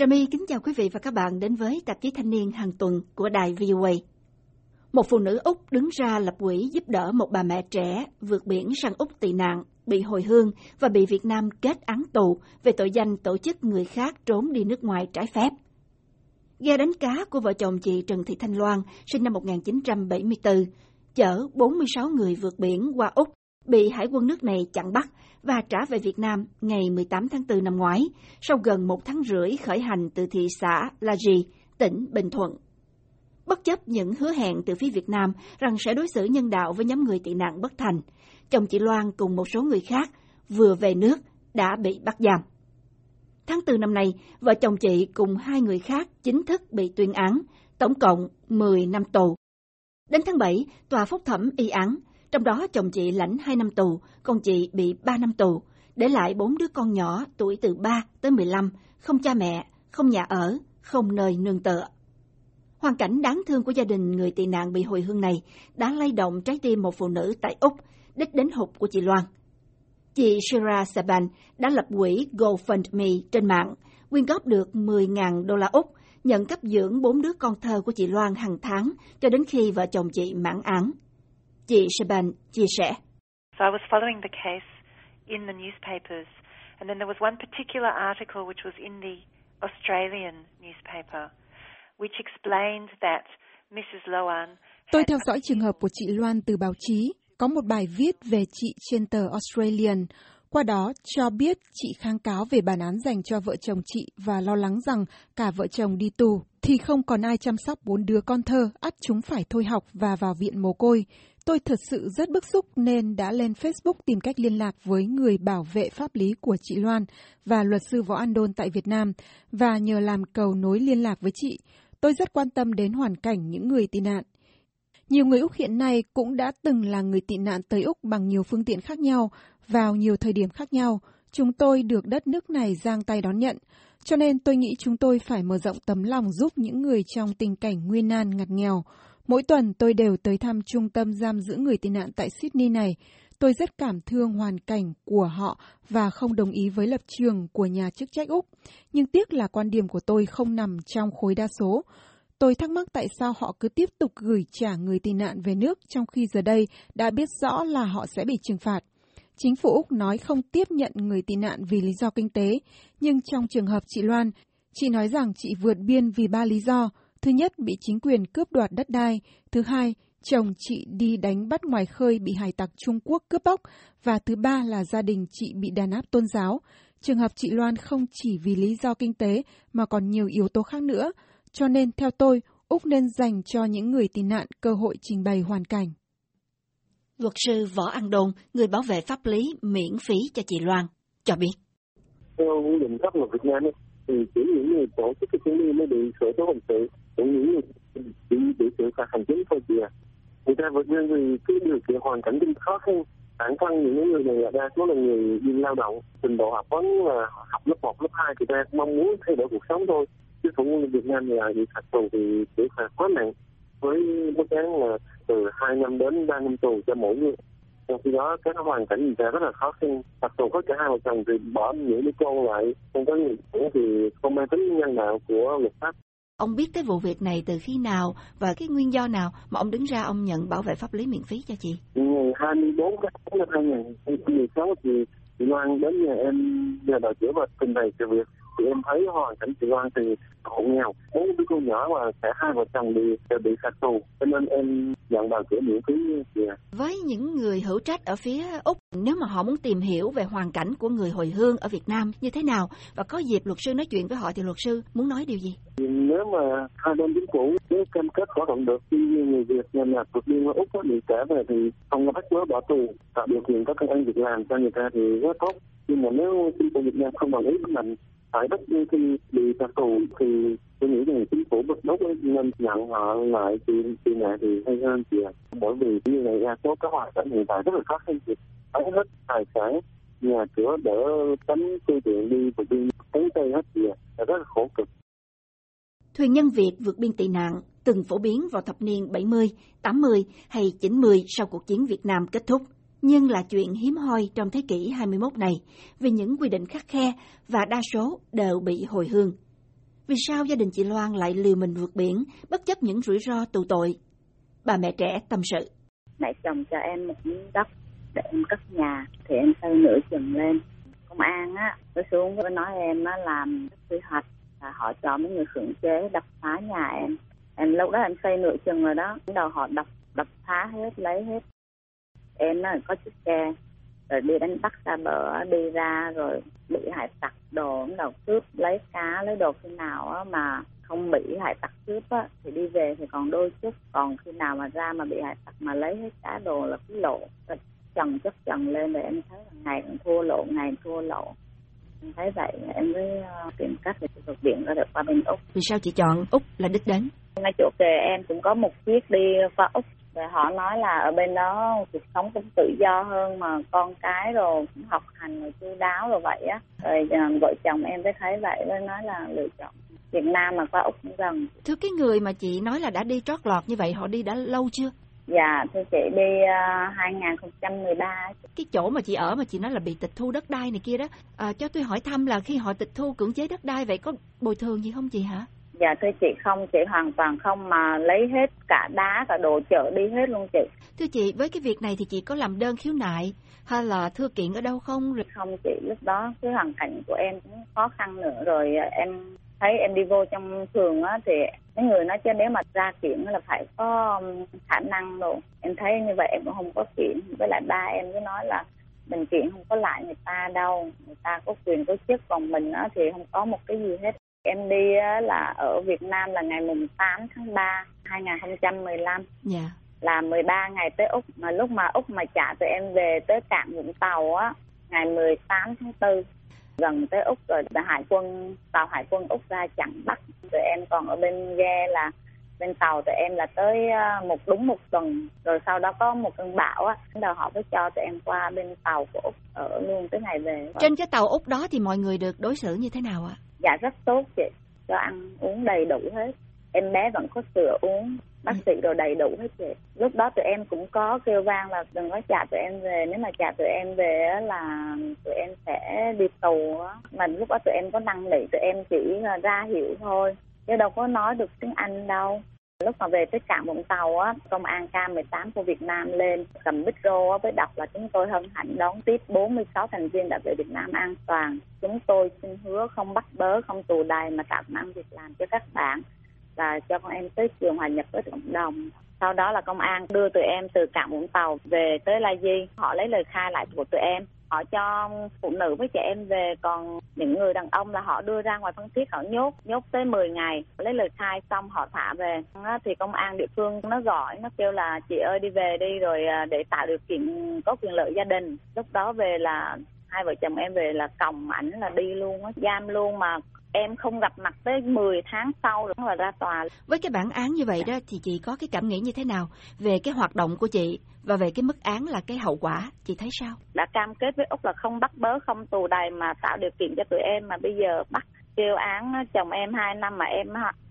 Trà My kính chào quý vị và các bạn đến với tạp chí thanh niên hàng tuần của đài VOA. Một phụ nữ Úc đứng ra lập quỹ giúp đỡ một bà mẹ trẻ vượt biển sang Úc tị nạn, bị hồi hương và bị Việt Nam kết án tù về tội danh tổ chức người khác trốn đi nước ngoài trái phép. Ghe đánh cá của vợ chồng chị Trần Thị Thanh Loan, sinh năm 1974, chở 46 người vượt biển qua Úc, bị Hải quân nước này chặn bắt và trả về Việt Nam ngày 18 tháng 4 năm ngoái, sau gần một tháng rưỡi khởi hành từ thị xã La Gi, tỉnh Bình Thuận. Bất chấp những hứa hẹn từ phía Việt Nam rằng sẽ đối xử nhân đạo với nhóm người tị nạn bất thành, chồng chị Loan cùng một số người khác vừa về nước đã bị bắt giam. Tháng 4 năm nay, vợ chồng chị cùng hai người khác chính thức bị tuyên án, tổng cộng 10 năm tù. Đến tháng 7, tòa phúc thẩm y án, trong đó chồng chị lãnh 2 năm tù, còn chị bị 3 năm tù, để lại bốn đứa con nhỏ tuổi từ 3 tới 15, không cha mẹ, không nhà ở, không nơi nương tựa. Hoàn cảnh đáng thương của gia đình người tị nạn bị hồi hương này đã lay động trái tim một phụ nữ tại Úc, đích đến hụt của chị Loan. Chị Shira Saban đã lập quỹ GoFundMe trên mạng, quyên góp được 10.000 đô la Úc, nhận cấp dưỡng bốn đứa con thơ của chị Loan hàng tháng cho đến khi vợ chồng chị mãn án. Chị Saban chia sẻ. So I was following the case in the newspapers, and then there was one particular article which was in the Australian newspaper, which explained that Mrs. Loan Tôi theo dõi trường hợp của chị Loan từ báo chí. Có một bài viết về chị trên tờ Australian, qua đó cho biết chị kháng cáo về bản án dành cho vợ chồng chị và lo lắng rằng cả vợ chồng đi tù thì không còn ai chăm sóc bốn đứa con thơ, ắt chúng phải thôi học và vào viện mồ côi. Tôi thật sự rất bức xúc nên đã lên Facebook tìm cách liên lạc với người bảo vệ pháp lý của chị Loan và luật sư Võ An Đôn tại Việt Nam và nhờ làm cầu nối liên lạc với chị. Tôi rất quan tâm đến hoàn cảnh những người tị nạn. Nhiều người Úc hiện nay cũng đã từng là người tị nạn tới Úc bằng nhiều phương tiện khác nhau, vào nhiều thời điểm khác nhau. Chúng tôi được đất nước này giang tay đón nhận. Cho nên tôi nghĩ chúng tôi phải mở rộng tấm lòng giúp những người trong tình cảnh nguy nan ngặt nghèo. Mỗi tuần tôi đều tới thăm trung tâm giam giữ người tị nạn tại Sydney này. Tôi rất cảm thương hoàn cảnh của họ và không đồng ý với lập trường của nhà chức trách Úc. Nhưng tiếc là quan điểm của tôi không nằm trong khối đa số. Tôi thắc mắc tại sao họ cứ tiếp tục gửi trả người tị nạn về nước trong khi giờ đây đã biết rõ là họ sẽ bị trừng phạt. Chính phủ Úc nói không tiếp nhận người tị nạn vì lý do kinh tế, nhưng trong trường hợp chị Loan, chị nói rằng chị vượt biên vì ba lý do. Thứ nhất, bị chính quyền cướp đoạt đất đai. Thứ hai, chồng chị đi đánh bắt ngoài khơi bị hải tặc Trung Quốc cướp bóc. Và thứ ba là gia đình chị bị đàn áp tôn giáo. Trường hợp chị Loan không chỉ vì lý do kinh tế mà còn nhiều yếu tố khác nữa. Cho nên, theo tôi, Úc nên dành cho những người tị nạn cơ hội trình bày hoàn cảnh. Luật sư Võ An Đôn, người bảo vệ pháp lý miễn phí cho chị Loan, cho biết. Theo quy định pháp luật Việt Nam thì chỉ những người tổ chức cái chuyến đi mới bị khởi tố hình sự, Người ta vì cái điều kiện hoàn cảnh kinh khó khăn, bản thân những người này là đa số là người đi lao động, trình độ học vấn là học lớp 1, lớp 2 thì ta mong muốn thay đổi cuộc sống thôi. Chứ cũng Việt Nam là bị phạt tù thì chỉ phạt quá nặng với mức án là từ 2 năm đến 3 năm tù cho mỗi người. Trong khi đó cái hoàn cảnh người ta rất là khó khăn. Phạt tù có cả hai vợ chồng thì bỏ những đứa con lại, không có người cũng thì không mang tính nhân đạo của luật pháp. Ông biết tới vụ việc này từ khi nào và cái nguyên do nào mà ông đứng ra ông nhận bảo vệ pháp lý miễn phí cho chị? Ngày 24 tháng năm 2016 thì chị Loan đến nhà em nhờ đòi chữa và trình bày sự việc thì em thấy hoàn cảnh chị Loan thì hộ nghèo bốn đứa con nhỏ và cả hai vợ chồng bị bị phạt tù cho nên em nhận bào chữa miễn phí chị ạ. Với những người hữu trách ở phía Úc, nếu mà họ muốn tìm hiểu về hoàn cảnh của người hồi hương ở Việt Nam như thế nào và có dịp luật sư nói chuyện với họ thì luật sư muốn nói điều gì? Nếu mà hai bên chính phủ nếu cam kết thỏa thuận được khi người Việt nhà nhà vượt biên qua Úc có bị trả về thì không có bắt mới bỏ tù tạo điều kiện có công ăn việc làm cho người ta thì rất tốt nhưng mà nếu chính phủ Việt Nam không đồng ý với mình phải bắt khi bị phạt tù thì tôi nghĩ rằng chính phủ bất đốc nên nhận họ lại thì thì này thì hay hơn chị ạ. Bởi vì như này ra số các hoạt động hiện tại rất là khó khăn chị. Lấy hết tài sản nhà cửa đỡ tránh phương tiện đi và đi tới tây hết chị ạ. Rất là khổ cực. Thuyền nhân Việt vượt biên tị nạn từng phổ biến vào thập niên 70, 80 hay 90 sau cuộc chiến Việt Nam kết thúc nhưng là chuyện hiếm hoi trong thế kỷ 21 này vì những quy định khắc khe và đa số đều bị hồi hương. Vì sao gia đình chị Loan lại liều mình vượt biển, bất chấp những rủi ro tù tội? Bà mẹ trẻ tâm sự. Mẹ chồng cho em một miếng đất để em cất nhà, thì em xây nửa chừng lên. Công an á, nó xuống nó nói em á làm quy hoạch, là họ cho mấy người cưỡng chế đập phá nhà em. Em lúc đó em xây nửa chừng rồi đó, đầu họ đập đập phá hết, lấy hết. Em á có chiếc xe, rồi đi đánh bắt ra bờ đi ra rồi bị hải tặc đồ đầu cướp lấy cá lấy đồ khi nào á mà không bị hải tặc cướp á thì đi về thì còn đôi chút còn khi nào mà ra mà bị hải tặc mà lấy hết cá đồ là cái lộ trần chất trần lên để em thấy là ngày còn thua lộ ngày thua lộ em thấy vậy em mới uh, tìm cách để vượt biển ra được qua bên úc. Vì sao chị chọn úc là đích đến? Ngay chỗ kề em cũng có một chiếc đi qua úc và họ nói là ở bên đó cuộc sống cũng tự do hơn mà con cái rồi cũng học hành rồi chu đáo rồi vậy á rồi uh, vợ chồng em mới thấy vậy mới nói là lựa chọn Việt Nam mà qua Úc cũng gần. Thưa cái người mà chị nói là đã đi trót lọt như vậy, họ đi đã lâu chưa? Dạ, thưa chị đi uh, 2013. Cái chỗ mà chị ở mà chị nói là bị tịch thu đất đai này kia đó, à, cho tôi hỏi thăm là khi họ tịch thu cưỡng chế đất đai vậy có bồi thường gì không chị hả? Dạ thưa chị không, chị hoàn toàn không mà lấy hết cả đá cả đồ chợ đi hết luôn chị. Thưa chị, với cái việc này thì chị có làm đơn khiếu nại hay là thưa kiện ở đâu không? Không chị, lúc đó cái hoàn cảnh của em cũng khó khăn nữa. Rồi em thấy em đi vô trong phường á thì mấy người nói chứ nếu mà ra kiện là phải có khả năng rồi em thấy như vậy em cũng không có kiện. Với lại ba em cứ nói là mình kiện không có lại người ta đâu. Người ta có quyền có chức còn mình á thì không có một cái gì hết em đi là ở Việt Nam là ngày mùng 8 tháng 3 2015 dạ. Là 13 ngày tới Úc mà lúc mà Úc mà trả tụi em về tới cảng Vũng Tàu á ngày 18 tháng 4 gần tới úc rồi hải quân tàu hải quân úc ra chặn bắt tụi em. Còn ở bên ghe là bên tàu tụi em là tới một đúng một tuần. Rồi sau đó có một cơn bão á đầu họ mới cho tụi em qua bên tàu của úc ở luôn tới ngày về. Trên cái tàu úc đó thì mọi người được đối xử như thế nào ạ dạ rất tốt chị. Cho ăn uống đầy đủ hết. Em bé vẫn có sữa uống bác sĩ đồ đầy đủ hết chị. Lúc đó tụi em cũng có kêu vang là đừng có trả tụi em về. Nếu mà trả tụi em về là tụi em sẽ đi tù á. Mà lúc đó tụi em có năng nỉ tụi em chỉ ra hiểu thôi. Chứ đâu có nói được tiếng anh đâu lúc mà về tới cảng vũng tàu á, công an k 18 của việt nam lên, cầm micro á, với đọc là chúng tôi hân hạnh đón tiếp 46 thành viên đã về việt nam an toàn. Chúng tôi xin hứa không bắt bớ, không tù đài mà tạo năng việc làm cho các bạn và cho con em tới trường hòa nhập với cộng đồng. Sau đó là công an đưa tụi em từ cảng vũng tàu về tới la di. Họ lấy lời khai lại của tụi em họ cho phụ nữ với trẻ em về, còn những người đàn ông là họ đưa ra ngoài phân thiết, họ nhốt nhốt tới 10 ngày. Lấy lời khai xong họ thả về. Thì công an địa phương nó gọi, nó kêu là, chị ơi, đi về đi, rồi à, để tạo điều kiện, có quyền lợi gia đình. Lúc đó về là hai vợ chồng em về là còng ảnh là đi luôn á, giam luôn mà em không gặp mặt tới 10 tháng sau rồi là ra tòa. Với cái bản án như vậy đó thì chị có cái cảm nghĩ như thế nào về cái hoạt động của chị và về cái mức án là cái hậu quả chị thấy sao? Đã cam kết với Úc là không bắt bớ không tù đầy mà tạo điều kiện cho tụi em mà bây giờ bắt kêu án chồng em 2 năm mà em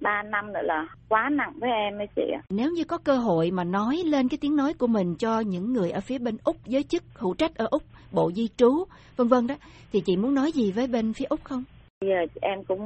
3 năm nữa là quá nặng với em ấy chị ạ. Nếu như có cơ hội mà nói lên cái tiếng nói của mình cho những người ở phía bên Úc giới chức hữu trách ở Úc, bộ di trú, vân vân đó thì chị muốn nói gì với bên phía Úc không? Bây giờ em cũng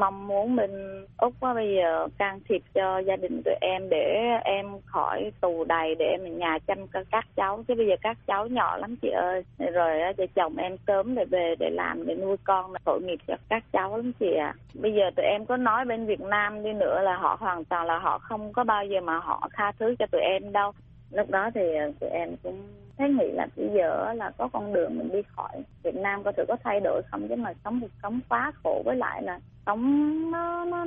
mong muốn bên Úc á, bây giờ can thiệp cho gia đình tụi em để em khỏi tù đầy để em nhà chăm các cháu. Chứ bây giờ các cháu nhỏ lắm chị ơi. Rồi cho chồng em sớm để về để làm để nuôi con tội nghiệp cho các cháu lắm chị ạ. À. bây giờ tụi em có nói bên Việt Nam đi nữa là họ hoàn toàn là họ không có bao giờ mà họ tha thứ cho tụi em đâu. Lúc đó thì tụi em cũng thế nghĩ là bây giờ là có con đường mình đi khỏi Việt Nam có thể có thay đổi không? Chứ mà sống cuộc sống quá khổ, với lại là sống nó nó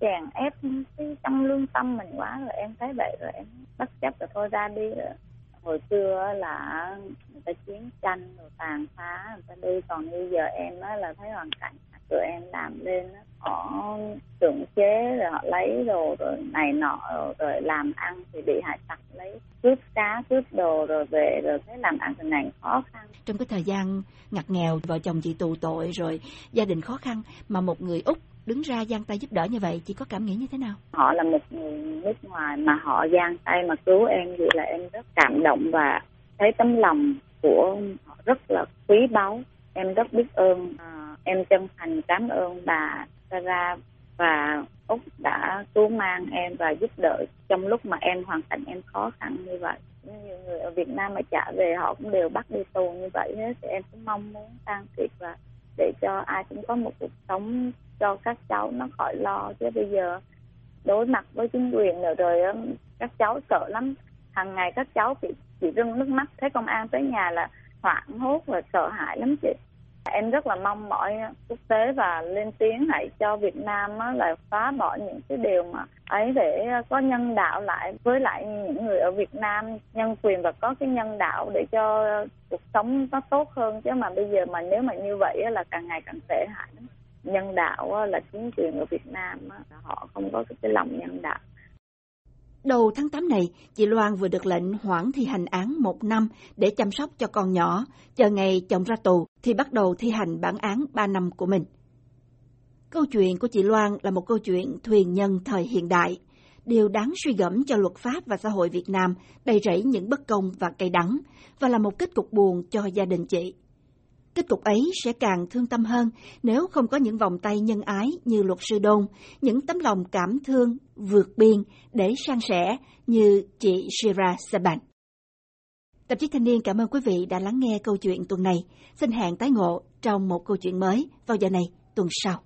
chèn ép cái trong lương tâm mình quá rồi em thấy vậy rồi em bất chấp rồi thôi ra đi rồi. Hồi xưa là người ta chiến tranh rồi tàn phá, người ta đi, còn bây giờ em á là thấy hoàn cảnh tụi em làm lên họ cưỡng chế rồi họ lấy đồ rồi này nọ rồi, rồi làm ăn thì bị hải tặc lấy cướp cá cướp đồ rồi về rồi thấy làm ăn thì này khó khăn. Trong cái thời gian ngặt nghèo vợ chồng chị tù tội rồi gia đình khó khăn mà một người úc đứng ra giang tay giúp đỡ như vậy chị có cảm nghĩ như thế nào? Họ là một người nước ngoài mà họ giang tay mà cứu em vậy là em rất cảm động và thấy tấm lòng của họ rất là quý báu. Em rất biết ơn à, em chân thành cảm ơn bà Sara và úc đã cứu mang em và giúp đỡ trong lúc mà em hoàn cảnh em khó khăn như vậy. Nhiều người ở Việt Nam mà trả về họ cũng đều bắt đi tù như vậy hết, thì em cũng mong muốn can thiệp và để cho ai cũng có một cuộc sống cho các cháu nó khỏi lo. Chứ bây giờ đối mặt với chính quyền nữa rồi um, các cháu sợ lắm. Hàng ngày các cháu bị bị rưng nước mắt, thấy công an tới nhà là hoảng hốt và sợ hãi lắm chị em rất là mong mọi quốc tế và lên tiếng lại cho Việt Nam á, là phá bỏ những cái điều mà ấy để có nhân đạo lại với lại những người ở Việt Nam nhân quyền và có cái nhân đạo để cho cuộc sống nó tốt hơn. Chứ mà bây giờ mà nếu mà như vậy á, là càng ngày càng tệ hại. Nhân đạo á, là chính quyền ở Việt Nam á, họ không có cái lòng nhân đạo. Đầu tháng 8 này, chị Loan vừa được lệnh hoãn thi hành án một năm để chăm sóc cho con nhỏ, chờ ngày chồng ra tù thì bắt đầu thi hành bản án ba năm của mình. Câu chuyện của chị Loan là một câu chuyện thuyền nhân thời hiện đại. Điều đáng suy gẫm cho luật pháp và xã hội Việt Nam đầy rẫy những bất công và cay đắng, và là một kết cục buồn cho gia đình chị. Kết cục ấy sẽ càng thương tâm hơn nếu không có những vòng tay nhân ái như luật sư Đôn, những tấm lòng cảm thương vượt biên để san sẻ như chị Shira Saban. Tạp chí Thanh niên cảm ơn quý vị đã lắng nghe câu chuyện tuần này. Xin hẹn tái ngộ trong một câu chuyện mới vào giờ này tuần sau.